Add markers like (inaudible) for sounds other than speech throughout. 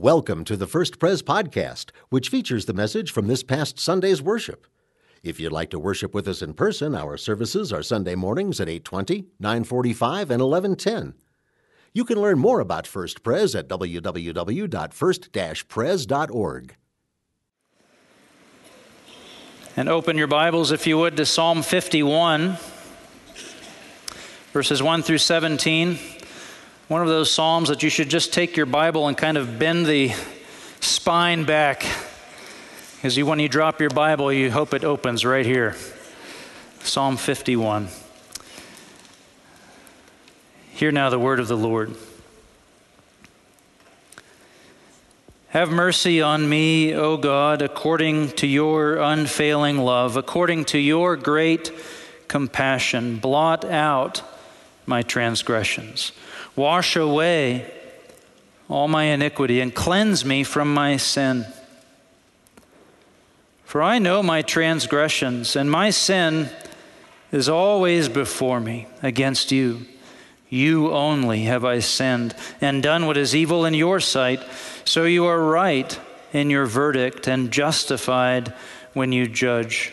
Welcome to the First Pres podcast, which features the message from this past Sunday's worship. If you'd like to worship with us in person, our services are Sunday mornings at 8:20, 9:45, and 11:10. You can learn more about First Pres at www.first-pres.org. And open your Bibles, if you would, to Psalm 51, verses 1 through 17. One of those Psalms that you should just take your Bible and kind of bend the spine back. Because you, when you drop your Bible, you hope it opens right here. Psalm 51. Hear now the word of the Lord. Have mercy on me, O God, according to your unfailing love, according to your great compassion. Blot out my transgressions. Wash away all my iniquity and cleanse me from my sin. For I know my transgressions, and my sin is always before me against you. You only have I sinned and done what is evil in your sight, so you are right in your verdict and justified when you judge.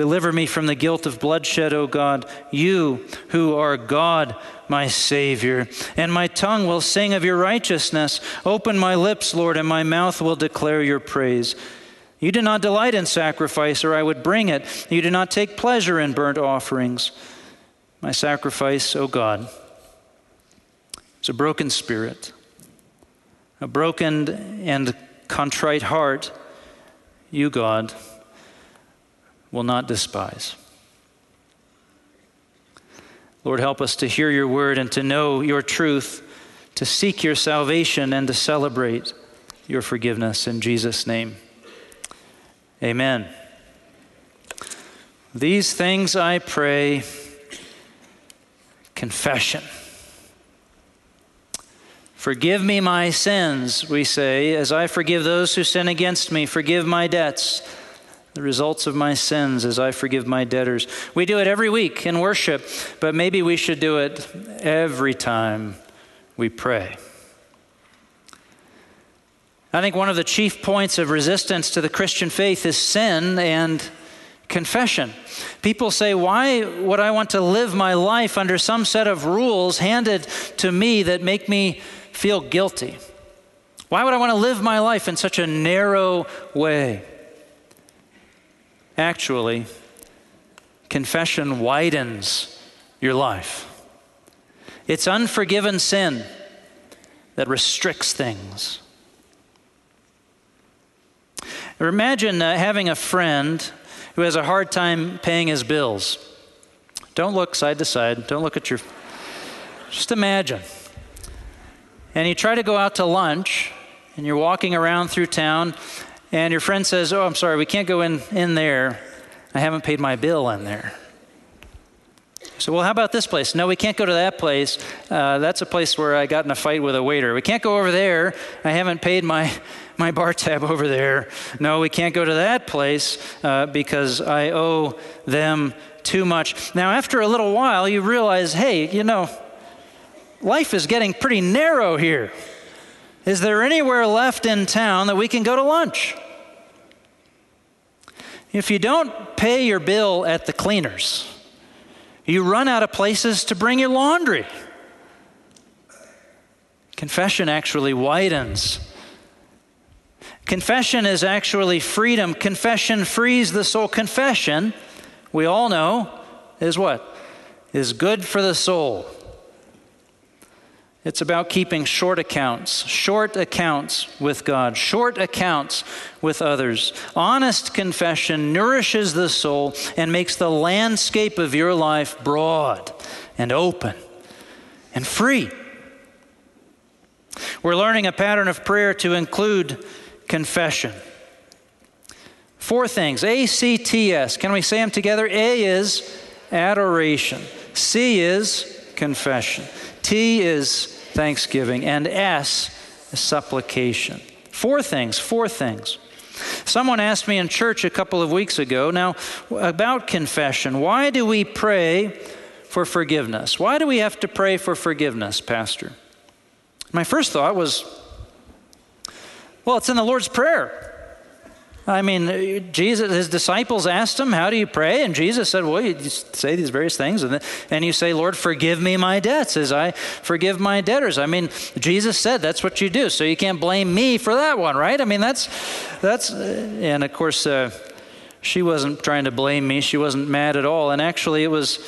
Deliver me from the guilt of bloodshed, O God, you who are God, my Savior. And my tongue will sing of your righteousness. Open my lips, Lord, and my mouth will declare your praise. You do not delight in sacrifice, or I would bring it. You do not take pleasure in burnt offerings. My sacrifice, O God, is a broken spirit, a broken and contrite heart. You, God, will not despise. Lord, help us to hear your word and to know your truth, to seek your salvation and to celebrate your forgiveness. In Jesus' name, amen. These things I pray, confession. Forgive me my sins, we say, as I forgive those who sin against me. Forgive my debts the results of my sins as I forgive my debtors. We do it every week in worship, but maybe we should do it every time we pray. I think one of the chief points of resistance to the Christian faith is sin and confession. People say, Why would I want to live my life under some set of rules handed to me that make me feel guilty? Why would I want to live my life in such a narrow way? Actually, confession widens your life. It's unforgiven sin that restricts things. Imagine uh, having a friend who has a hard time paying his bills. Don't look side to side. Don't look at your. Just imagine. And you try to go out to lunch, and you're walking around through town, and your friend says, Oh, I'm sorry, we can't go in, in there. I haven't paid my bill in there. So, well, how about this place? No, we can't go to that place. Uh, that's a place where I got in a fight with a waiter. We can't go over there. I haven't paid my, (laughs) my bar tab over there. No, we can't go to that place uh, because I owe them too much. Now, after a little while, you realize hey, you know, life is getting pretty narrow here. Is there anywhere left in town that we can go to lunch? If you don't pay your bill at the cleaners, you run out of places to bring your laundry. Confession actually widens Confession is actually freedom. Confession frees the soul. Confession, we all know, is what? Is good for the soul. It's about keeping short accounts, short accounts with God, short accounts with others. Honest confession nourishes the soul and makes the landscape of your life broad and open and free. We're learning a pattern of prayer to include confession. Four things A, C, T, S. Can we say them together? A is adoration, C is confession. T is thanksgiving, and S is supplication. Four things, four things. Someone asked me in church a couple of weeks ago now about confession. Why do we pray for forgiveness? Why do we have to pray for forgiveness, Pastor? My first thought was, well, it's in the Lord's Prayer. I mean, Jesus, his disciples asked him, How do you pray? And Jesus said, Well, you say these various things, and, then, and you say, Lord, forgive me my debts as I forgive my debtors. I mean, Jesus said that's what you do, so you can't blame me for that one, right? I mean, that's, that's, and of course, uh, she wasn't trying to blame me. She wasn't mad at all. And actually, it was,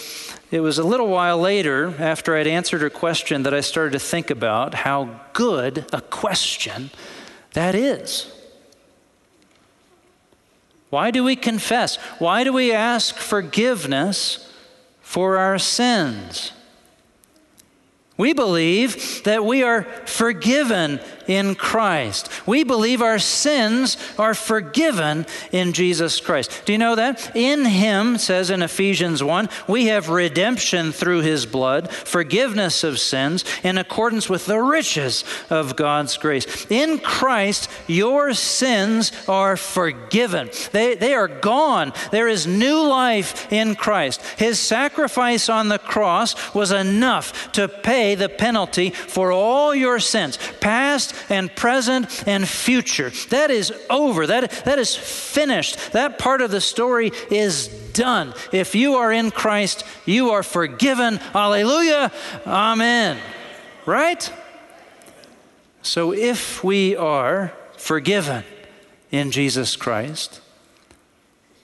it was a little while later, after I'd answered her question, that I started to think about how good a question that is. Why do we confess? Why do we ask forgiveness for our sins? We believe that we are forgiven in Christ. We believe our sins are forgiven in Jesus Christ. Do you know that? In Him, says in Ephesians 1, we have redemption through His blood, forgiveness of sins in accordance with the riches of God's grace. In Christ, your sins are forgiven, they, they are gone. There is new life in Christ. His sacrifice on the cross was enough to pay the penalty for all your sins, past and present and future. That is over. That, that is finished. That part of the story is done. If you are in Christ, you are forgiven. Hallelujah. Amen. Right? So if we are forgiven in Jesus Christ,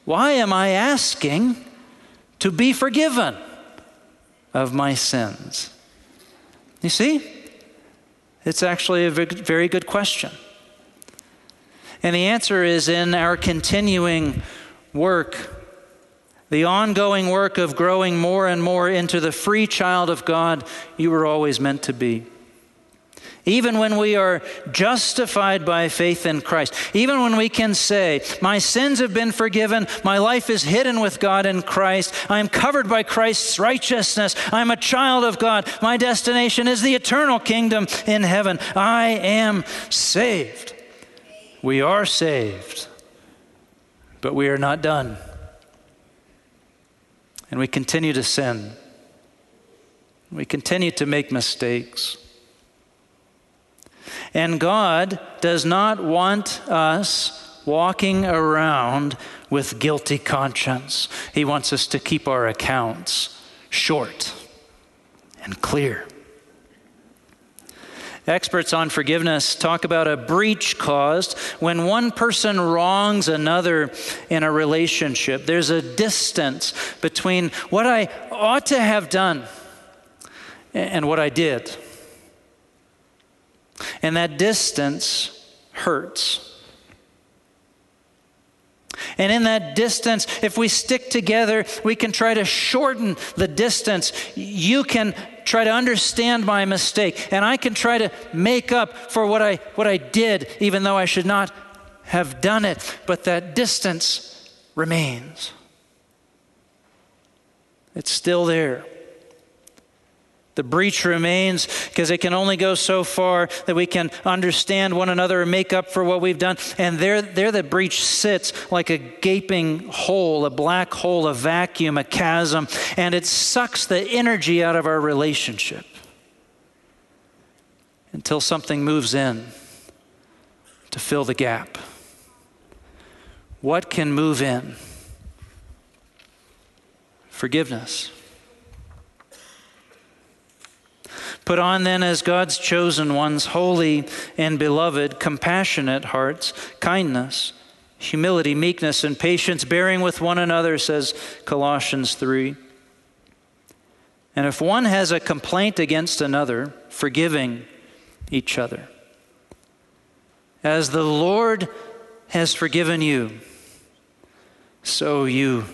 why am I asking to be forgiven of my sins? You see? It's actually a very good question. And the answer is in our continuing work, the ongoing work of growing more and more into the free child of God you were always meant to be. Even when we are justified by faith in Christ, even when we can say, My sins have been forgiven, my life is hidden with God in Christ, I am covered by Christ's righteousness, I'm a child of God, my destination is the eternal kingdom in heaven, I am saved. We are saved, but we are not done. And we continue to sin. We continue to make mistakes. And God does not want us walking around with guilty conscience. He wants us to keep our accounts short and clear. Experts on forgiveness talk about a breach caused when one person wrongs another in a relationship. There's a distance between what I ought to have done and what I did. And that distance hurts. And in that distance, if we stick together, we can try to shorten the distance. You can try to understand my mistake, and I can try to make up for what I, what I did, even though I should not have done it. But that distance remains, it's still there. The breach remains because it can only go so far that we can understand one another and make up for what we've done. And there, there the breach sits like a gaping hole, a black hole, a vacuum, a chasm, and it sucks the energy out of our relationship until something moves in to fill the gap. What can move in? Forgiveness. Put on then as God's chosen ones, holy and beloved, compassionate hearts, kindness, humility, meekness, and patience, bearing with one another, says Colossians 3. And if one has a complaint against another, forgiving each other. As the Lord has forgiven you, so you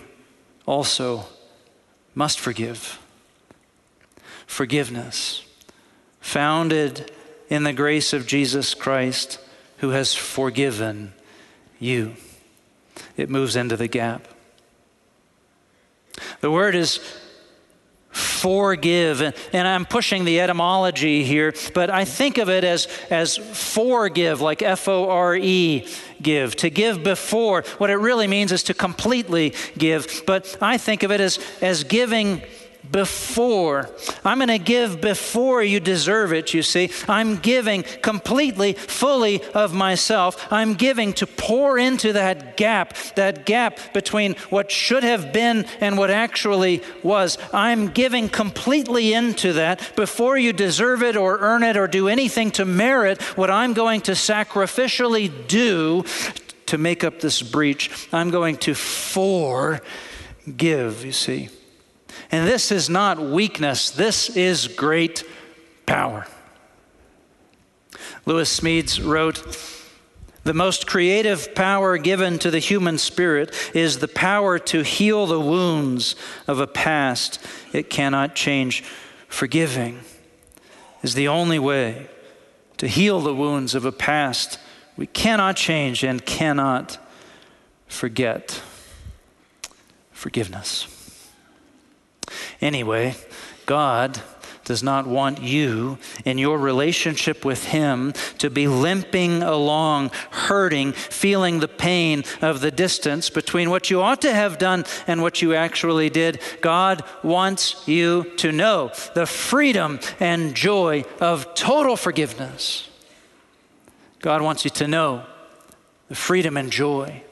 also must forgive. Forgiveness founded in the grace of Jesus Christ, who has forgiven you. It moves into the gap. The word is forgive. And I'm pushing the etymology here, but I think of it as, as forgive, like F O R E, give. To give before. What it really means is to completely give. But I think of it as, as giving before. I'm going to give before you deserve it, you see. I'm giving completely, fully of myself. I'm giving to pour into that gap, that gap between what should have been and what actually was. I'm giving completely into that before you deserve it or earn it or do anything to merit what I'm going to sacrificially do to make up this breach. I'm going to forgive, you see. And this is not weakness, this is great power. Lewis Smedes wrote, the most creative power given to the human spirit is the power to heal the wounds of a past it cannot change. Forgiving is the only way to heal the wounds of a past we cannot change and cannot forget. Forgiveness. Anyway, God does not want you in your relationship with Him to be limping along, hurting, feeling the pain of the distance between what you ought to have done and what you actually did. God wants you to know the freedom and joy of total forgiveness. God wants you to know the freedom and joy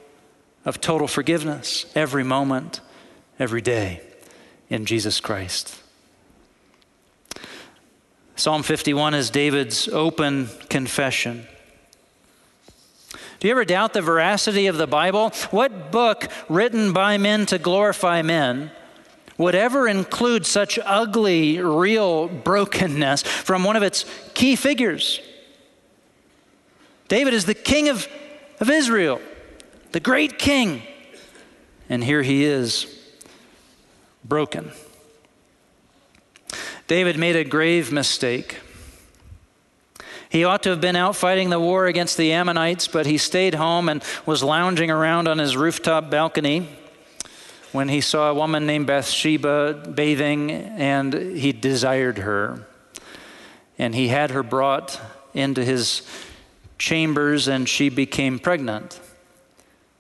of total forgiveness every moment, every day in Jesus Christ. Psalm 51 is David's open confession. Do you ever doubt the veracity of the Bible? What book written by men to glorify men would ever include such ugly, real brokenness from one of its key figures? David is the king of, of Israel, the great king. And here he is broken. David made a grave mistake. He ought to have been out fighting the war against the Ammonites, but he stayed home and was lounging around on his rooftop balcony when he saw a woman named Bathsheba bathing and he desired her. And he had her brought into his chambers and she became pregnant.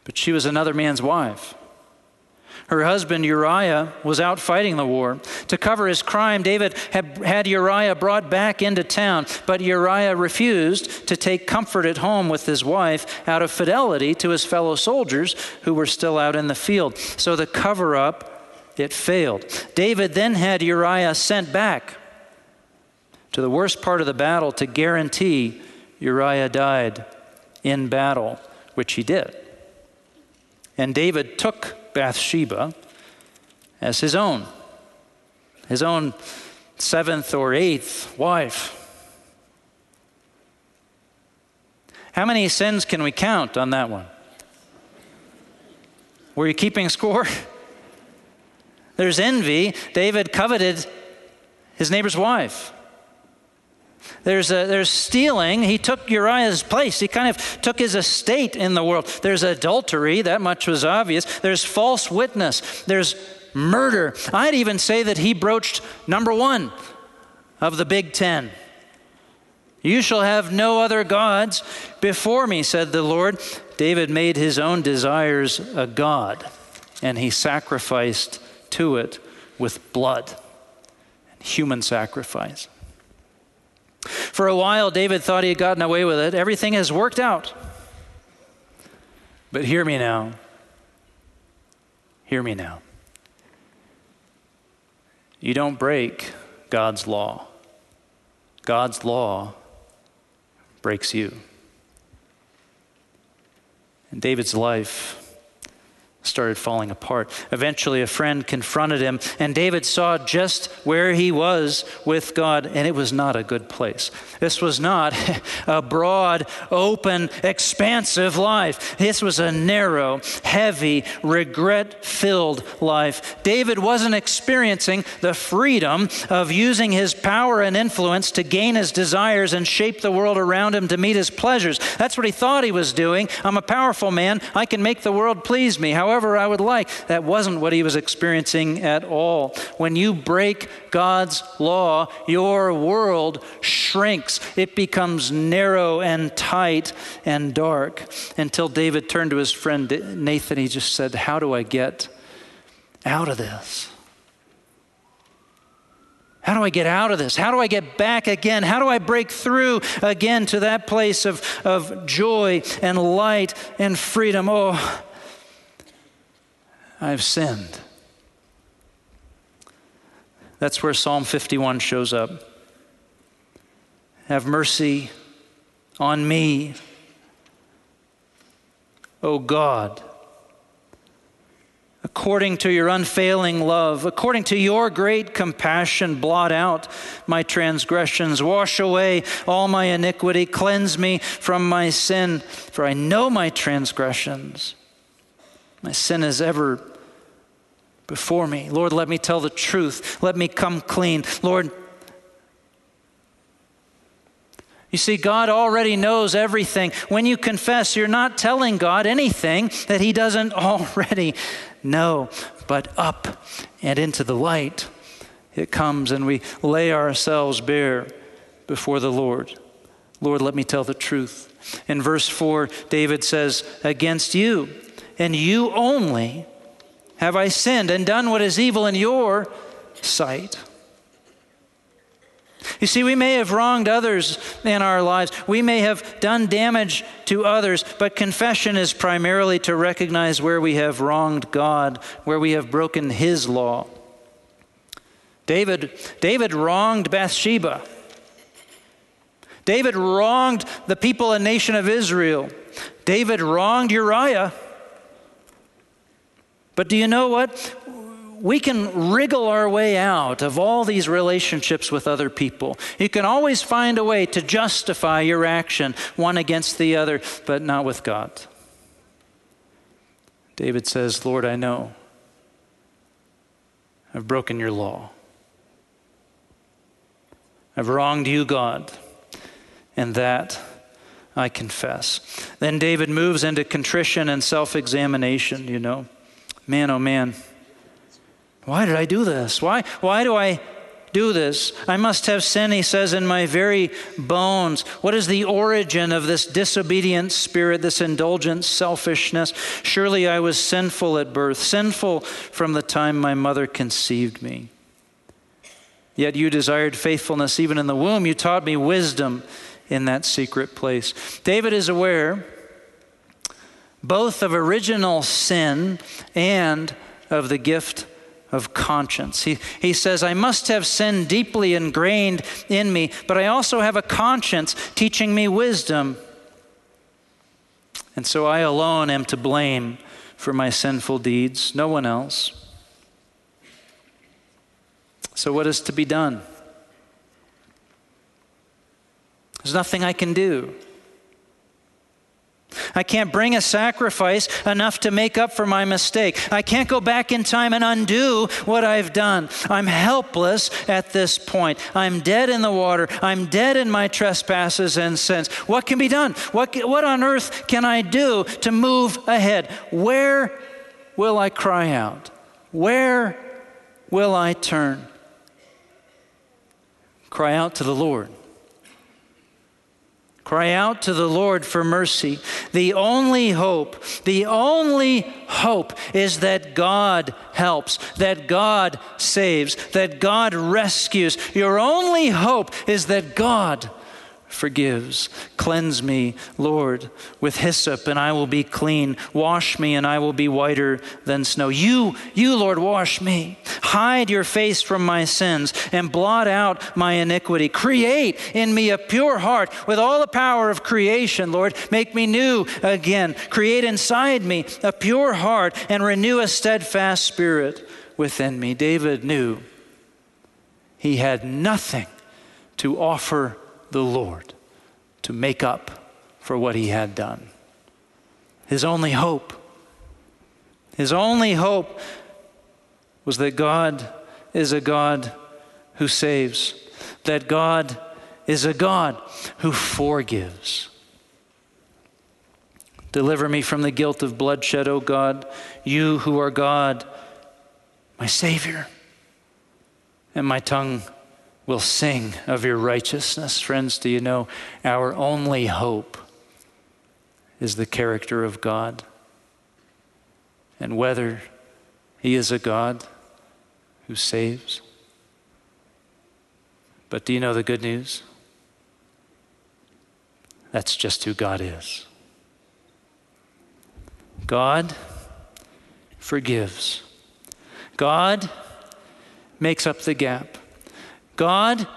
But she was another man's wife. Her husband Uriah was out fighting the war. To cover his crime, David had, Uriah brought back into town, but Uriah refused to take comfort at home with his wife out of fidelity to his fellow soldiers who were still out in the field. So the cover up, it failed. David then had Uriah sent back to the worst part of the battle to guarantee Uriah died in battle, which he did. And David took Bathsheba as his own, his own seventh or eighth wife. How many sins can we count on that one? Were you keeping score? (laughs) There's envy. David coveted his neighbor's wife. There's, a, there's stealing. He took Uriah's place. He kind of took his estate in the world. There's adultery. That much was obvious. There's false witness. There's murder. I'd even say that he broached number one of the big ten. You shall have no other gods before me, said the Lord. David made his own desires a God, and he sacrificed to it with blood, human sacrifice. For a while, David thought he had gotten away with it. Everything has worked out. But hear me now. Hear me now. You don't break God's law. God's law breaks you. And David's life started falling apart. Eventually, a friend confronted him, and David saw just where he was with God, and it was not a good place. This was not (laughs) a broad, open, expansive life. This was a narrow, heavy, regret filled life. David wasn't experiencing the freedom of using his power and influence to gain his desires and shape the world around him to meet his pleasures. That's what he thought he was doing. I'm a powerful man, I can make the world please me. However, however I would like. That wasn't what he was experiencing at all. When you break God's law, your world shrinks. It becomes narrow and tight and dark. Until David turned to his friend Nathan, he just said, How do I get out of this? How do I get out of this? How do I get back again? How do I break through again to that place of, of joy and light and freedom? Oh, I've sinned. That's where Psalm 51 shows up. Have mercy on me, O God. According to your unfailing love, according to your great compassion, blot out my transgressions, wash away all my iniquity, cleanse me from my sin, for I know my transgressions. My sin is ever before me. Lord, let me tell the truth. Let me come clean. Lord, you see, God already knows everything. When you confess, you're not telling God anything that He doesn't (laughs) already know. But up and into the light, it comes and we lay ourselves bare before the Lord. Lord, let me tell the truth. In verse 4, David says, Against you and you only have I sinned and done what is evil in your sight? You see, we may have wronged others in our lives. We may have done damage to others, but confession is primarily to recognize where we have wronged God, where we have broken His law. David, David wronged Bathsheba. David wronged the people and nation of Israel. David wronged Uriah. But do you know what? We can wriggle our way out of all these relationships with other people. You can always find a way to justify your action, one against the other, but not with God. David says, Lord, I know I've broken your law. I've wronged you, God, and that I confess. Then David moves into contrition and self examination, you know. Man, oh man, why did I do this? Why, why do I do this? I must have sin, he says, in my very bones. What is the origin of this disobedient spirit, this indulgent selfishness? Surely I was sinful at birth, sinful from the time my mother conceived me. Yet you desired faithfulness even in the womb. You taught me wisdom in that secret place. David is aware both of original sin and of the gift of conscience. He, he says, I must have sin deeply ingrained in me, but I also have a conscience teaching me wisdom. And so I alone am to blame for my sinful deeds, no one else. So, what is to be done? There's nothing I can do. I can't bring a sacrifice enough to make up for my mistake. I can't go back in time and undo what I've done. I'm helpless at this point. I'm dead in the water. I'm dead in my trespasses and sins. What can be done? What, what on earth can I do to move ahead? Where will I cry out? Where will I turn? Cry out to the Lord. Cry out to the Lord for mercy. The only hope, the only hope is that God helps, that God saves, that God rescues. Your only hope is that God forgives. Cleanse me, Lord, with hyssop, and I will be clean. Wash me, and I will be whiter than snow. You, you, Lord, wash me. Hide your face from my sins and blot out my iniquity. Create in me a pure heart with all the power of creation, Lord. Make me new again. Create inside me a pure heart and renew a steadfast spirit within me. David knew he had nothing to offer the Lord to make up for what he had done. His only hope, his only hope was that God is a God who saves, that God is a God who forgives. Deliver me from the guilt of bloodshed, O God, you who are God, my Savior, and my tongue will sing of your righteousness. Friends, do you know our only hope is the character of God? And whether He is a God who saves. But do you know the good news? That's just who God is. God forgives. God makes up the gap. God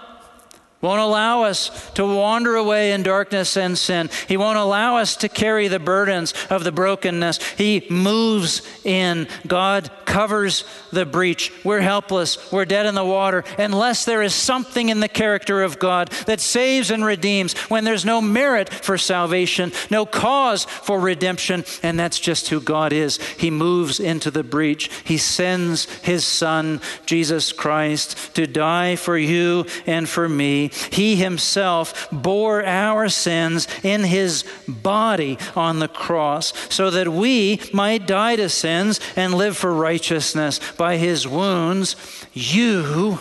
won't allow us to wander away in darkness and sin. He won't allow us to carry the burdens of the brokenness. He moves in. God covers the breach. We're helpless. We're dead in the water unless there is something in the character of God that saves and redeems when there's no merit for salvation, no cause for redemption, and that's just who God is. He moves into the breach. He sends his son, Jesus Christ, to die for you and for me he himself bore our sins in his body on the cross so that we might die to sins and live for righteousness. By his wounds, you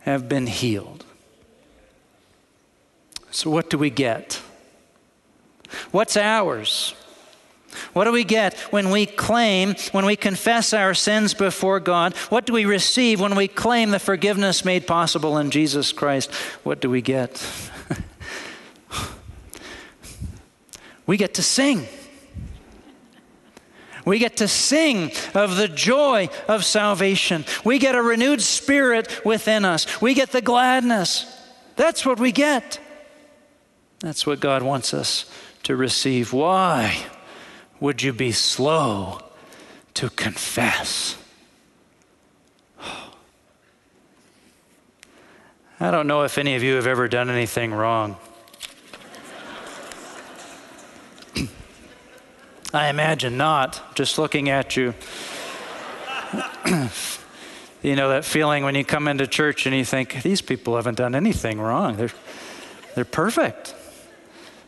have been healed. So, what do we get? What's ours? What do we get when we claim, when we confess our sins before God? What do we receive when we claim the forgiveness made possible in Jesus Christ? What do we get? (laughs) we get to sing. We get to sing of the joy of salvation. We get a renewed spirit within us. We get the gladness. That's what we get. That's what God wants us to receive. Why? Would you be slow to confess? I don't know if any of you have ever done anything wrong. (clears throat) I imagine not, just looking at you. (clears throat) you know that feeling when you come into church and you think, these people haven't done anything wrong. They're, they're perfect.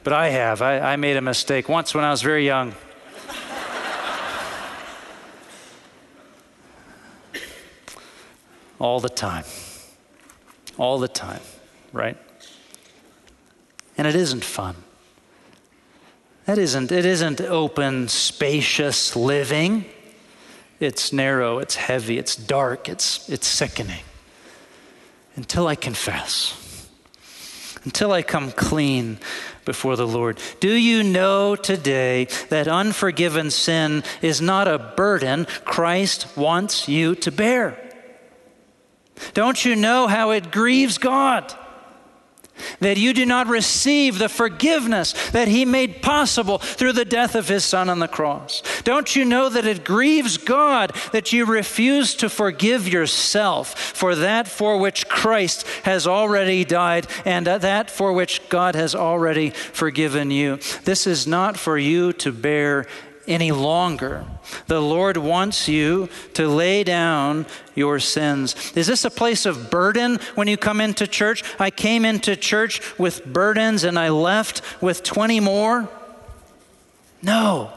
But I have. I, I made a mistake once when I was very young. All the time. All the time, right? And it isn't fun. That isn't, it isn't open, spacious living. It's narrow, it's heavy, it's dark, it's, it's sickening. Until I confess, until I come clean before the Lord. Do you know today that unforgiven sin is not a burden Christ wants you to bear? Don't you know how it grieves God? That you do not receive the forgiveness that He made possible through the death of His Son on the cross. Don't you know that it grieves God that you refuse to forgive yourself for that for which Christ has already died and that for which God has already forgiven you? This is not for you to bear any longer. The Lord wants you to lay down your sins. Is this a place of burden when you come into church? I came into church with burdens and I left with 20 more? No.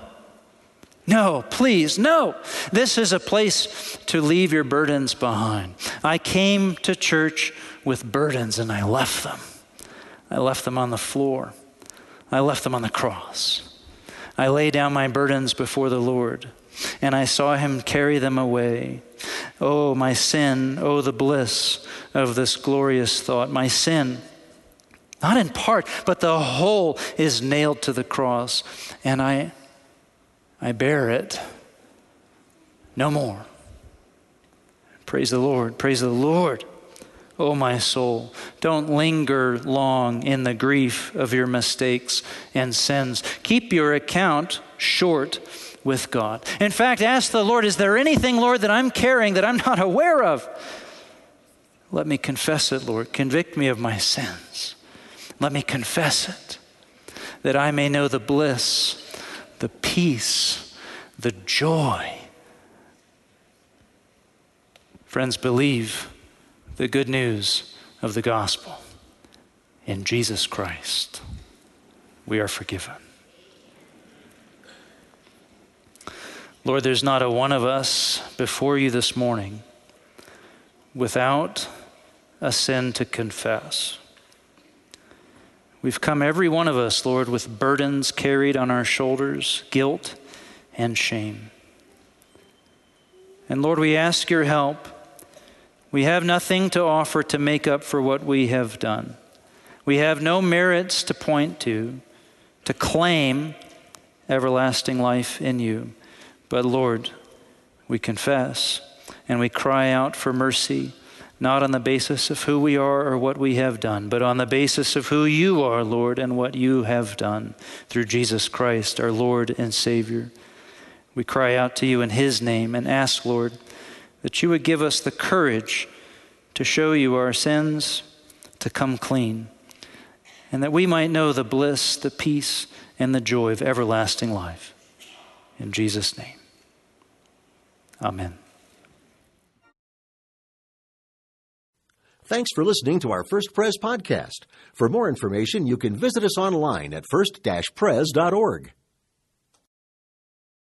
No, please, no. This is a place to leave your burdens behind. I came to church with burdens and I left them. I left them on the floor. I left them on the cross. I lay down my burdens before the Lord, and I saw him carry them away. Oh, my sin, oh, the bliss of this glorious thought. My sin Not in part, but the whole is nailed to the cross. And I, I bear it no more. Praise the Lord. Praise the Lord. Oh, my soul, don't linger long in the grief of your mistakes and sins. Keep your account short with God. In fact, ask the Lord, is there anything, Lord, that I'm carrying that I'm not aware of? Let me confess it, Lord. Convict me of my sins. Let me confess it, that I may know the bliss, the peace, the joy. Friends, believe the good news of the gospel. In Jesus Christ, we are forgiven. Lord, there's not a one of us before you this morning without a sin to confess. We've come, every one of us, Lord, with burdens carried on our shoulders, guilt and shame. And Lord, we ask your help we have nothing to offer to make up for what we have done. We have no merits to point to, to claim everlasting life in you. But Lord, we confess and we cry out for mercy, not on the basis of who we are or what we have done, but on the basis of who you are, Lord, and what you have done through Jesus Christ, our Lord and Savior. We cry out to you in his name and ask, Lord, that you would give us the courage to show you our sins, to come clean, and that we might know the bliss, the peace, and the joy of everlasting life. In Jesus' name, amen. Thanks for listening to our First Pres podcast. For more information, you can visit us online at first-pres.org.